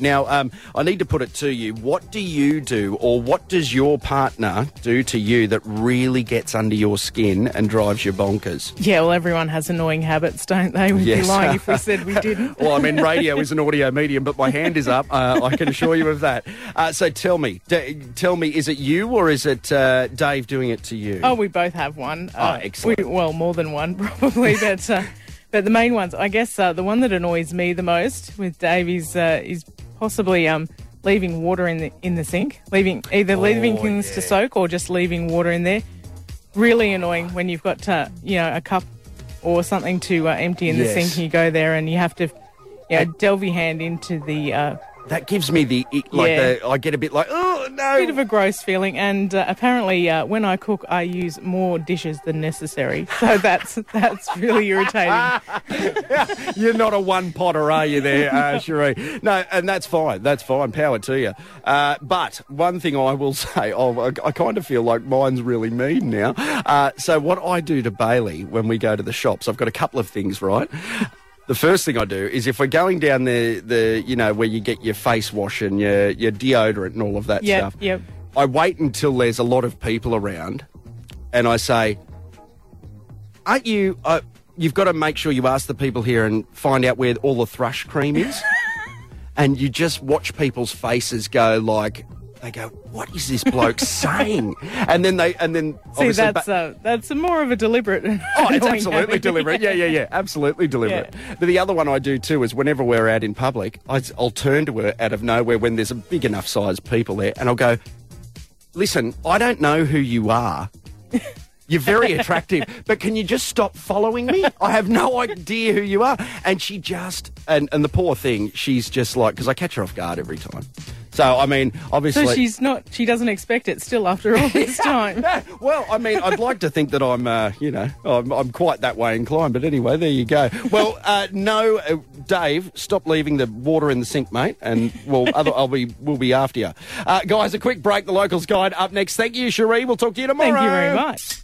Now, um, I need to put it to you. What do you do, or what does your partner do to you that really gets under your skin and drives you bonkers? Yeah, well, everyone has annoying habits, don't they? We'd Yes. be lying if we said we didn't. well, I mean, radio is an audio medium, but my hand is up. Uh, I can assure you of that. Uh, so tell me, d- tell me, is it you or is it uh, Dave doing it to you? Oh, we both have one. Uh, Oh, excellent. We, well, more than one probably, but uh, but the main ones, I guess, uh, the one that annoys me the most with Dave is uh, is possibly um, leaving water in the in the sink, leaving either leaving Oh, things to soak or just leaving water in there. Really annoying when you've got uh, you know a cup or something to uh, empty in the sink, and you go there and you have to. You know, delve your hand into the uh, that gives me the like Yeah. the I get a bit like oh no. bit of a gross feeling, and uh, apparently, uh, when I cook, I use more dishes than necessary. So that's that's really irritating. You're not a one potter, are you, there, uh, Sheree? No, and that's fine. That's fine. Power to you. Uh, but one thing I will say, oh, I, I kind of feel like mine's really mean now. Uh, so what I do to Bailey when we go to the shops, I've got a couple of things, right? The first thing I do is if we're going down the, the you know, where you get your face wash and your, your deodorant and all of that Yep, stuff, yep. I wait until there's a lot of people around and I say, aren't you, uh, you've got to make sure you ask the people here and find out where all the thrush cream is. and you just watch people's faces go like, they go, what is this bloke saying? And then they, and then See, that's ba- uh, that's more of a deliberate. Oh, it's absolutely deliberate. Yeah, yeah, yeah. Absolutely deliberate. But the other one I do too is whenever we're out in public, I, will turn to her out of nowhere when there's a big enough sized people there and I'll go, listen, I don't know who you are. You're very attractive, but can you just stop following me? I have no idea who you are. And she just, and, and the poor thing, she's just like, because I catch her off guard every time. So, I mean, obviously. So she's not. She doesn't expect it still after all this time. Well, I mean, I'd like to think that I'm, uh, you know, I'm, I'm quite that way inclined. But anyway, there you go. Well, uh, no, uh, Dave, stop leaving the water in the sink, mate, and we'll, other, I'll be, we'll be after you, uh, guys. A quick break. The locals guide up next. Thank you, Sheree. We'll talk to you tomorrow. Thank you very much.